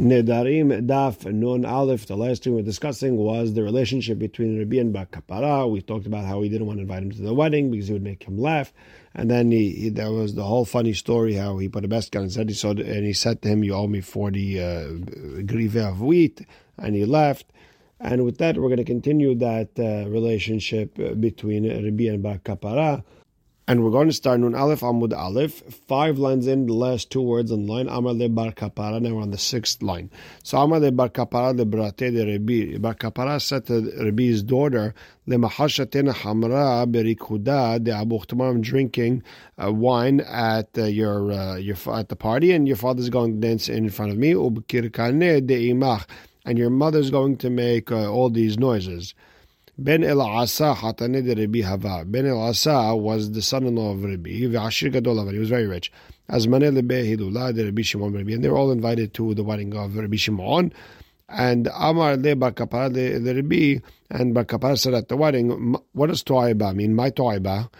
Nedarim Daf Nun Aleph. The last thing we were discussing was the relationship between Rabbi and Bar Kapara. We talked about how he didn't want to invite him to the wedding because he would make him laugh. And then he, he there was the whole funny story how he put a best gun and said he saw and he said to him, "You owe me forty uh, grive of wheat," and he left. And with that, we're going to continue that uh, relationship between Rabbi and Bar Kapara. And we're going to start Nun Aleph Amud Aleph, five lines in, the last two words on line, Amar le Bar Kapara, now we're on the sixth line. So Amar le Bar Kapara le Brate de Rabbi, Bar Kapara said to Rabbi's daughter, Le Hamra berikuda de Abu I'm drinking uh, wine at uh, your uh, your at the party, and your father's going to dance in front of me, Ubkirkane de Imach, and your mother's going to make uh, all these noises. Ben El Asa Hatane de Rabbi Hava. Ben El Asa was the son-in-law of Rabbi. V'ashir gadol He was very rich. As Maneh lebe Hilula de Rabbi Shimon Rabbi. And they were all invited to the wedding of Rabbi Shimon. And Amar le Bakapara de Rabbi. And Bakapara said at the wedding, what does Toiba mean? My Toiba.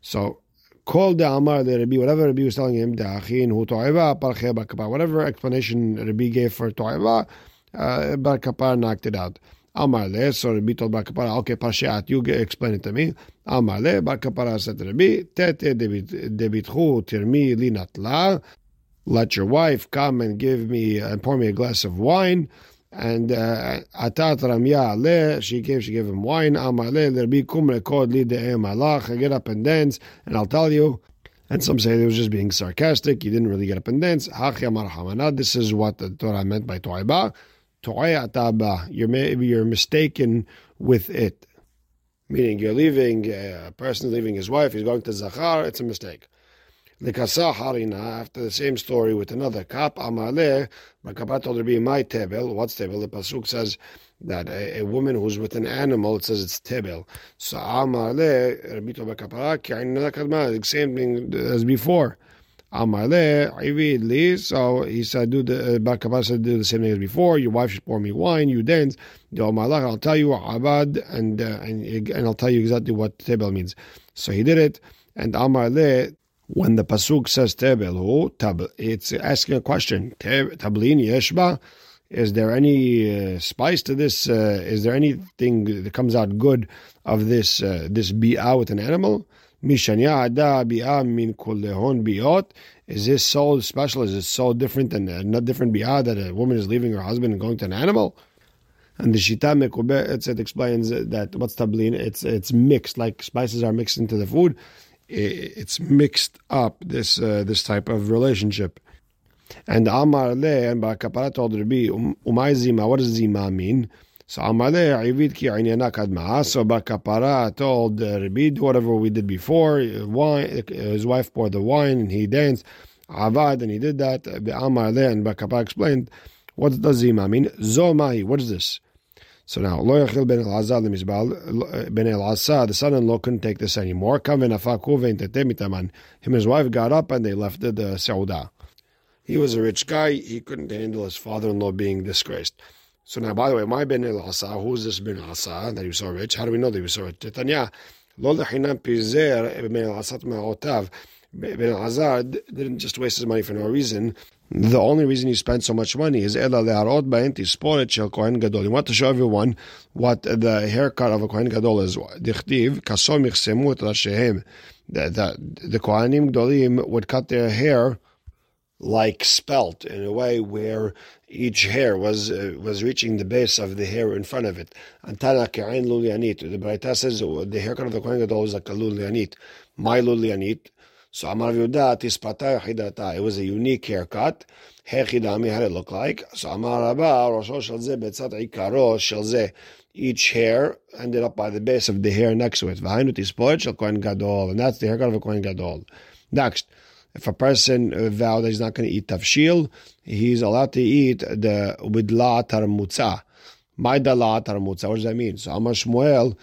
So, called the Amar the Rabbi, whatever Rabbi was telling him, Da'achin hu Toiba, Parche. Whatever explanation Rabbi gave for Toiba, uh, Bakapara knocked it out. Amar le, so Rabbi told Bar Kapara, okay, Parshat, you explain it to me. Amar le, Bar Kapara said to Rabbi, Tete debitchu tirmi li natla. Let your wife come and give me and pour me a glass of wine. And uh, atat ramya le, she gave she gave him wine. Amar le, Rabbi kum rekod li de'em malach. Get up and dance, and I'll tell you. And some say he was just being sarcastic. He didn't really get up and dance. This is what the Torah meant by toiba. You're you're mistaken with it. Meaning you're leaving uh, a person leaving his wife, he's going to Zachar, it's a mistake. Likasa harina, after the same story with another kap, amale, Bakapa told be my tebel. What's tebel? The pasuk says that a, a, woman who's with an animal, it says it's tebel. So amale, Rabito Bakapara, the same thing as before. Amale, Li. So he said, do the uh, Bakaba said, do the same thing as before. Your wife should pour me wine. You dance. I'll tell you Abad, and uh, and and I'll tell you exactly what tebel means. So he did it. And Amale, when the pasuk says tebel, who tab, it's asking a question. Tablin yeshba. Is there any uh, spice to this? Uh, is there anything that comes out good of this uh, this bi'ah with an animal? Mishanya ada bi'ah min kullehon bi'ot. Is this so special? Is it so different than uh, not different bi'ah that a woman is leaving her husband and going to an animal? And the Shita Mekubeh, it explains that what's tablin, it's it's mixed, like spices are mixed into the food. It's mixed up, this uh, this type of relationship. And Amar Le, and Bakapara told Rabbi, Umay Zima, what does Zima mean? So Amaleh Ivid ki. So Bakapara told Rabbi, do whatever we did before. Wine, his wife poured the wine and he danced. Avad, and he did that. Amaleh and Bakapara explained, what does Zima mean? Zomai, what is this? So now, Lo Yachil ben Elazar the ben Elazar, the son-in-law couldn't take this anymore. Him and his wife got up and they left the, the Sauda. He was a rich guy. He couldn't handle his father-in-law being disgraced. So now, by the way, my Ben El Asa, who is this Ben Asa that he was so rich? How do we know that he was so rich? Tanya, lo lechinam pizer Ben El ma'otav. Ben Elazar didn't just waste his money for no reason. The only reason he spent so much money is ela leharot ba'enti sporet shel kohen gadol. He wanted to show everyone what the haircut of a kohen gadol is. Dichtiv kasom yichsemu et rashehem. The, the, the kohanim gadolim would cut their hair like spelt in a way where each hair was uh, was reaching the base of the hair in front of it. Antana ke'ain lulianit. The Braita says the haircut of the Kohen Gadol was like a lulianit. My lulianit. So Amar tispata yachidata. It was a unique haircut. Hechidami, did it look like? So Amar Rabba rosho shel ze betzat ikaro shel ze. Each hair ended up by the base of the hair next to it. V'hainu tispoet shel Kohen Gadol. And that's the haircut of a Kohen Gadol. Next. If a person uh, vowed that he's not going to eat tafshil, he's allowed to eat the with widla tarmutza. Maidala tarmutza. What does that mean? So Amar Shmuel,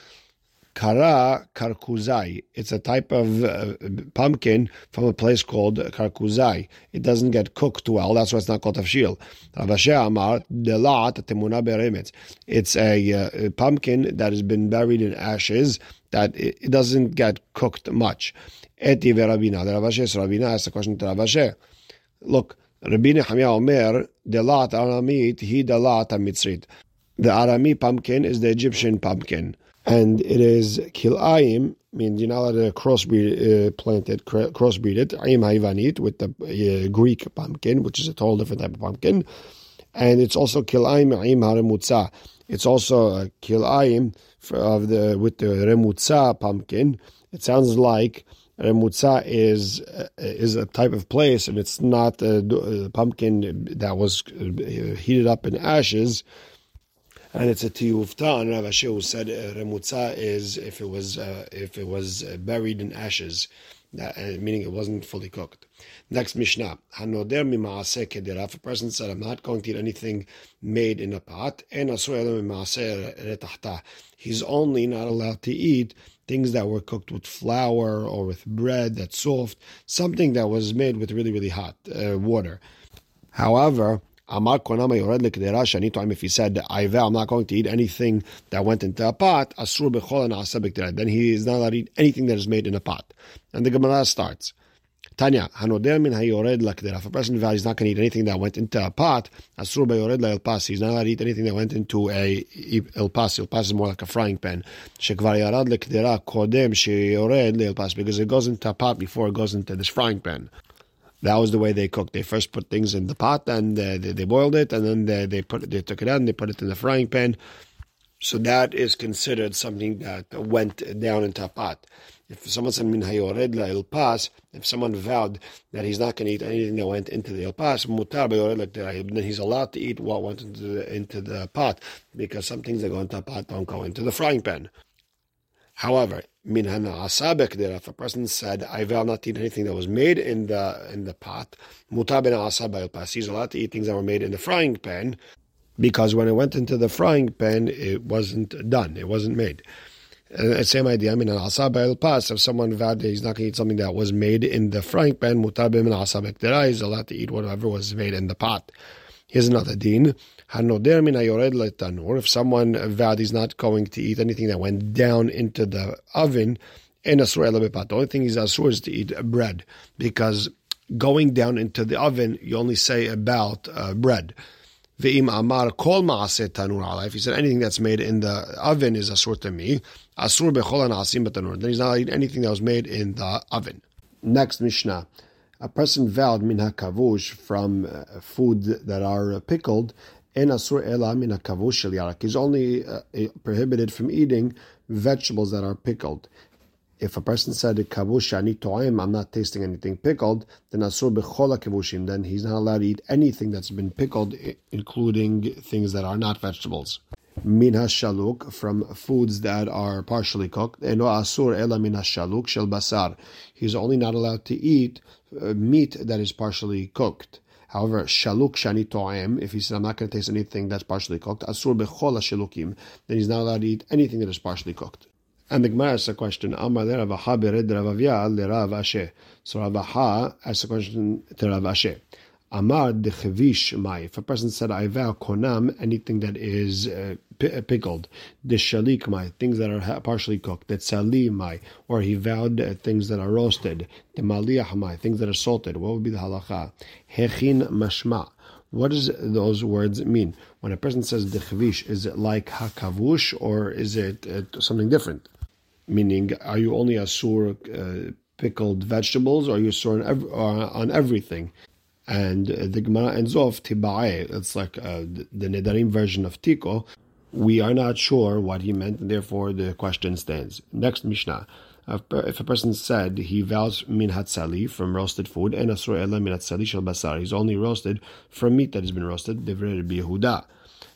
kara karkuzai. It's a type of uh, pumpkin from a place called karkuzai. It doesn't get cooked well. That's why it's not called tafshil. Amar delat temuna beremetz. It's a, uh, pumpkin that has been buried in ashes that it, it doesn't get cooked much. Eti ve'Ravina. The Rav Ashi, so Ravina asked the question to Rav Ashi. Look, Rabbi Nehemiah Omer, Delat Aramit, he Delat. The Arami pumpkin is the Egyptian pumpkin. And it is Kilayim, I mean, you're not allowed to crossbreed, uh, plant it, crossbreed it, Aim Haivanit, with the uh, Greek pumpkin, which is a total different type of pumpkin. And it's also Kilayim Aim Harimutza. It's also a Kilayim of the, with the Remutza pumpkin. It sounds like Remutza is uh, is a type of place, and it's not a, a pumpkin that was uh, heated up in ashes. And it's a tiyufta. And Rav Ashi who said uh, remutza is if it was uh, if it was uh, buried in ashes, that, uh, meaning it wasn't fully cooked. Next Mishnah. Hanoder mimaaseh kedera. If a person said, I'm not going to eat anything made in a pot, and he's only not allowed to eat things that were cooked with flour or with bread that's soft, something that was made with really, really hot uh, water. However, Amar Konama Yored Lekdera if he said, I vow I'm not going to eat anything that went into a pot, Asur Bechol and then he is not allowed to eat anything that is made in a pot. And the Gemara starts. Tanya, Hanoder min hayored lakdera. If a person he's not going to eat anything that went into a pot, asur bayored la pas. He's not allowed to eat anything that went into a el pas. El pas is more like a frying pan. Shekvar yarad lakdera kodem sheyored la pas because it goes into a pot before it goes into this frying pan. That was the way they cooked. They first put things in the pot and uh, they, they, boiled it, and then they, they put they took it out and they put it in the frying pan. So that is considered something that went down into a pot. If someone said min hayored la il pas, if someone vowed that he's not going to eat anything that went into the il pas, mutar then he's allowed to eat what went into the, into the pot because some things that go into a pot don't go into the frying pan. However, min if a person said, I will not eat anything that was made in the in the pot, mutar ben asab he's allowed to eat things that were made in the frying pan because when it went into the frying pan, it wasn't done, it wasn't made. Uh, same idea. Mean, asab el pas. If someone vowed that he's not going to eat something that was made in the frying pan, mutabim and asab he's allowed to eat whatever was made in the pot. Here's another din. Hanoder min hayored letanur. If someone vowed he's not going to eat anything that went down into the oven, in asur The only thing he's asur is to eat bread because going down into the oven, you only say about uh, bread. Ve'im amar kol ma'aseh tanur alai. If he said anything that's made in the oven is asur to me, asur bechol anasim betanur. Then he's not eating anything that was made in the oven. Next Mishnah. A person vowed min kavush from uh, food that are pickled, He's only uh, prohibited from eating vegetables that are pickled if a person said kavush ani toim, I'm not tasting anything pickled, then asur bechola kavushim, then he's not allowed to eat anything that's been pickled, including things that are not vegetables. Min shaluk from foods that are partially cooked. Eno asur ela min shel basar. He's only not allowed to eat uh, meat that is partially cooked. However, shaluk shani to'em, if he says, I'm not going to taste anything that's partially cooked, asur bechola shalukim, then he's not allowed to eat anything that is partially cooked. And the Gemara asks a question, Amar le Ravaha bered Ravavia le Rav Ashi. So Ravaha asks a question to Rav Ashi. Amar dechevish mai. If a person said, I vow konam, anything that is uh, pickled, the shalik mai, things that are partially cooked, the tzali mai, or he vowed uh, things that are roasted, the maliyah mai, things that are salted, what would be the halacha? Hechin mashma. What does those words mean? When a person says dechvish, is it like hakavush or is it uh, something different? Meaning, are you only asur uh, pickled vegetables, or are you asur on, ev- on everything? And uh, the Gemara ends off tibae. It's like uh, the Nedarim version of tiko. We are not sure what he meant, and therefore the question stands. Next Mishnah. Uh, if a person said he vows min hatzali from roasted food, and asur ela min hatzali shel basar, he's only roasted from meat that has been roasted, devrei Yehuda.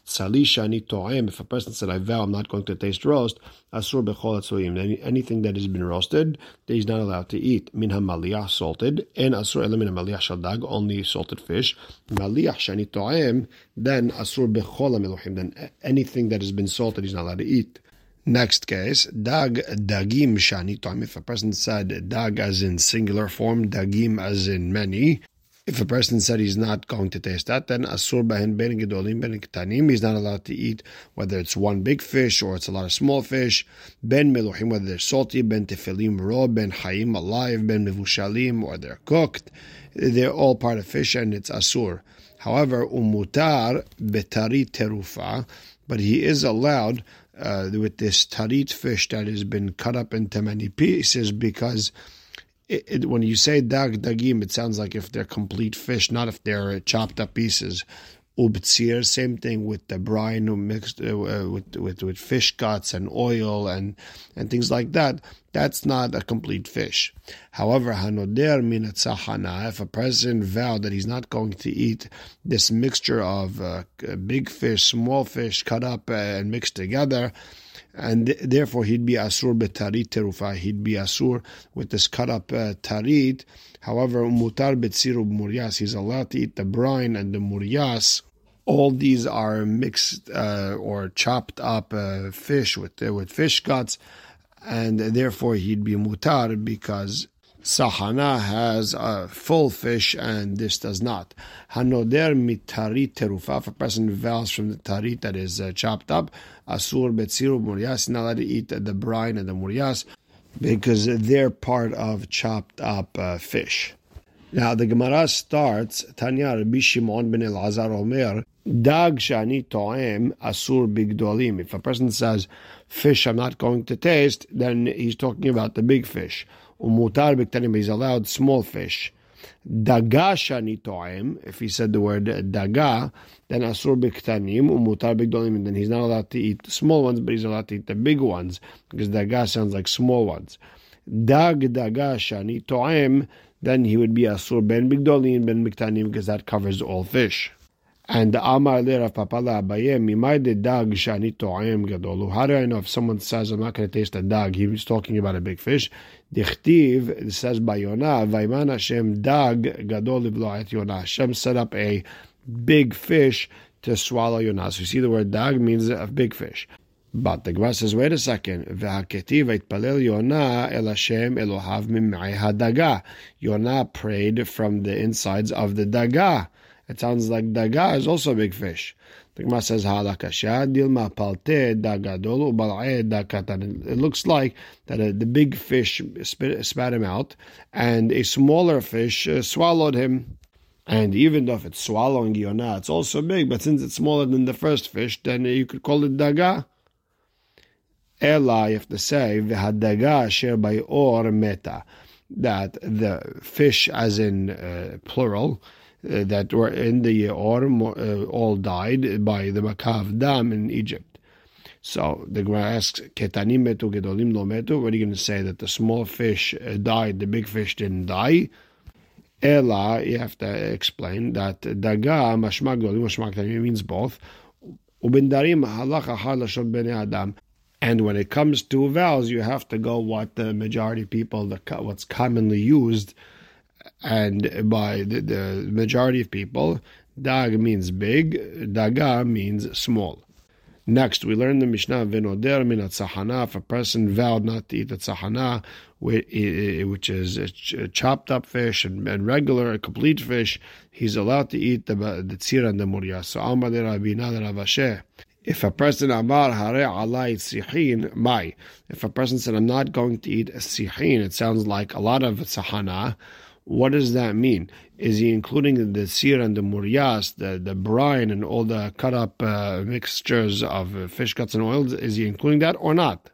Salisha ni to'em. If a person said, I vow I'm not going to taste roast, asur bechol atzuyim. Anything that has been roasted, that he's not allowed to eat. Min maliyah salted, and asur ele min maliyah shaldag, only salted fish. Maliyah shani to'em, then asur bechol ameluchim. Then anything that has been salted, he's not allowed to eat. Next case, dag dagim shani to'em. If a person said dag as in singular form, dagim as in many, If a person said he's not going to taste that, then asur bahin ben gedolim ben ktanim, he's not allowed to eat whether it's one big fish or it's a lot of small fish, ben meluchim, whether they're salty, ben tefilim raw, ben hayim alive, ben mevushalim, or they're cooked. They're all part of fish and it's asur. However, umutar betari terufa, but he is allowed uh, with this tarit fish that has been cut up into many pieces because it, it, when you say dag dagim, it sounds like if they're complete fish, not if they're chopped up pieces. Ubtsir, same thing with the brine mixed uh, uh, with, with with fish guts and oil and and things like that. That's not a complete fish. However, hanoder minatzahana, if a person vowed that he's not going to eat this mixture of uh, big fish, small fish cut up and mixed together, and therefore he'd be asur betarit terufa. He'd be asur with this cut up uh, tarit. However, mutar betsiru muryas. He's allowed to eat the brine and the muryas. All these are mixed uh, or chopped up uh, fish with uh, with fish guts, and therefore he'd be mutar because Sahana has a full fish and this does not. Hanoder mitarit terufa, if a person vows from the tarit that is uh, chopped up, asur betziru muryas, not allowed to eat the brine and the muryas because they're part of chopped up uh, fish. Now the Gemara starts, Tanya Rabbi Shimon ben Elazar Omer, Dag shani to'em asur bigdolim. If a person says, fish I'm not going to taste, then he's talking about the big fish. Umutar biktanim, he's allowed small fish. Daga shani if he said the word daga, then asur biktanim, umutar bigdolim, then he's not allowed to eat small ones, but he's allowed to eat the big ones, because daga sounds like small ones. Dag daga shani then he would be asur ben bigdolim, ben biktanim, because that covers all fish. And Amar le Rav Papala Abaye, shani to'em gadolu. How do I know if someone says, I'm not going to taste a dag, he was talking about a big fish. Dichtiv, says by Vaiman Hashem dag gadol et Yonah. Hashem set up a big fish to swallow Yonah. So you see the word dag means a big fish. But the Gemara says, wait a second. Yonah prayed from the insides of the daga. It sounds like daga is also a big fish. The Gemara says dilma palte. It looks like that uh, the big fish spit, spat him out, and a smaller fish uh, swallowed him. And even though if it's swallowing you or not, it's also big. But since it's smaller than the first fish, then you could call it daga. Ella, you have to say v'hadaga asher by or meta, that the fish, as in uh, plural that were in the autumn uh, all died by the Makat Dam in Egypt. So the Gemara asks, Ketanim metu gedolim lo metu. What are you going to say that the small fish uh, died, the big fish didn't die? Ela, you have to explain that daga mashma gedolim mashma ketanim means both. Ubindarim halacha halashot bnei adam. And when it comes to vows, you have to go what the majority people, the what's commonly used and by the, the majority of people, dag means big, daga means small. Next, we learn the Mishnah Venoder min tzahana. If a person vowed not to eat the tzahana, which is chopped up fish and, regular, complete fish, he's allowed to eat the the tzira and the murya. So. If a person amar hare alay sihin mai. If a person said, "I'm not going to eat a sihin," it sounds like a lot of tzahana. What does that mean? Is he including the sir and the muryas, the, the brine and all the cut up uh, mixtures of uh, fish guts and oils? Is he including that or not?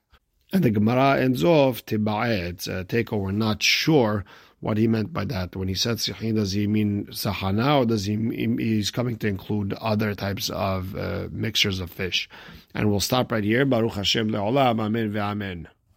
And the Gemara ends off, a takeover, we're not sure what he meant by that. When he said sihin, does he mean sahana or does he he's coming to include other types of uh, mixtures of fish? And we'll stop right here. Baruch Hashem le'olam, amen ve'amen.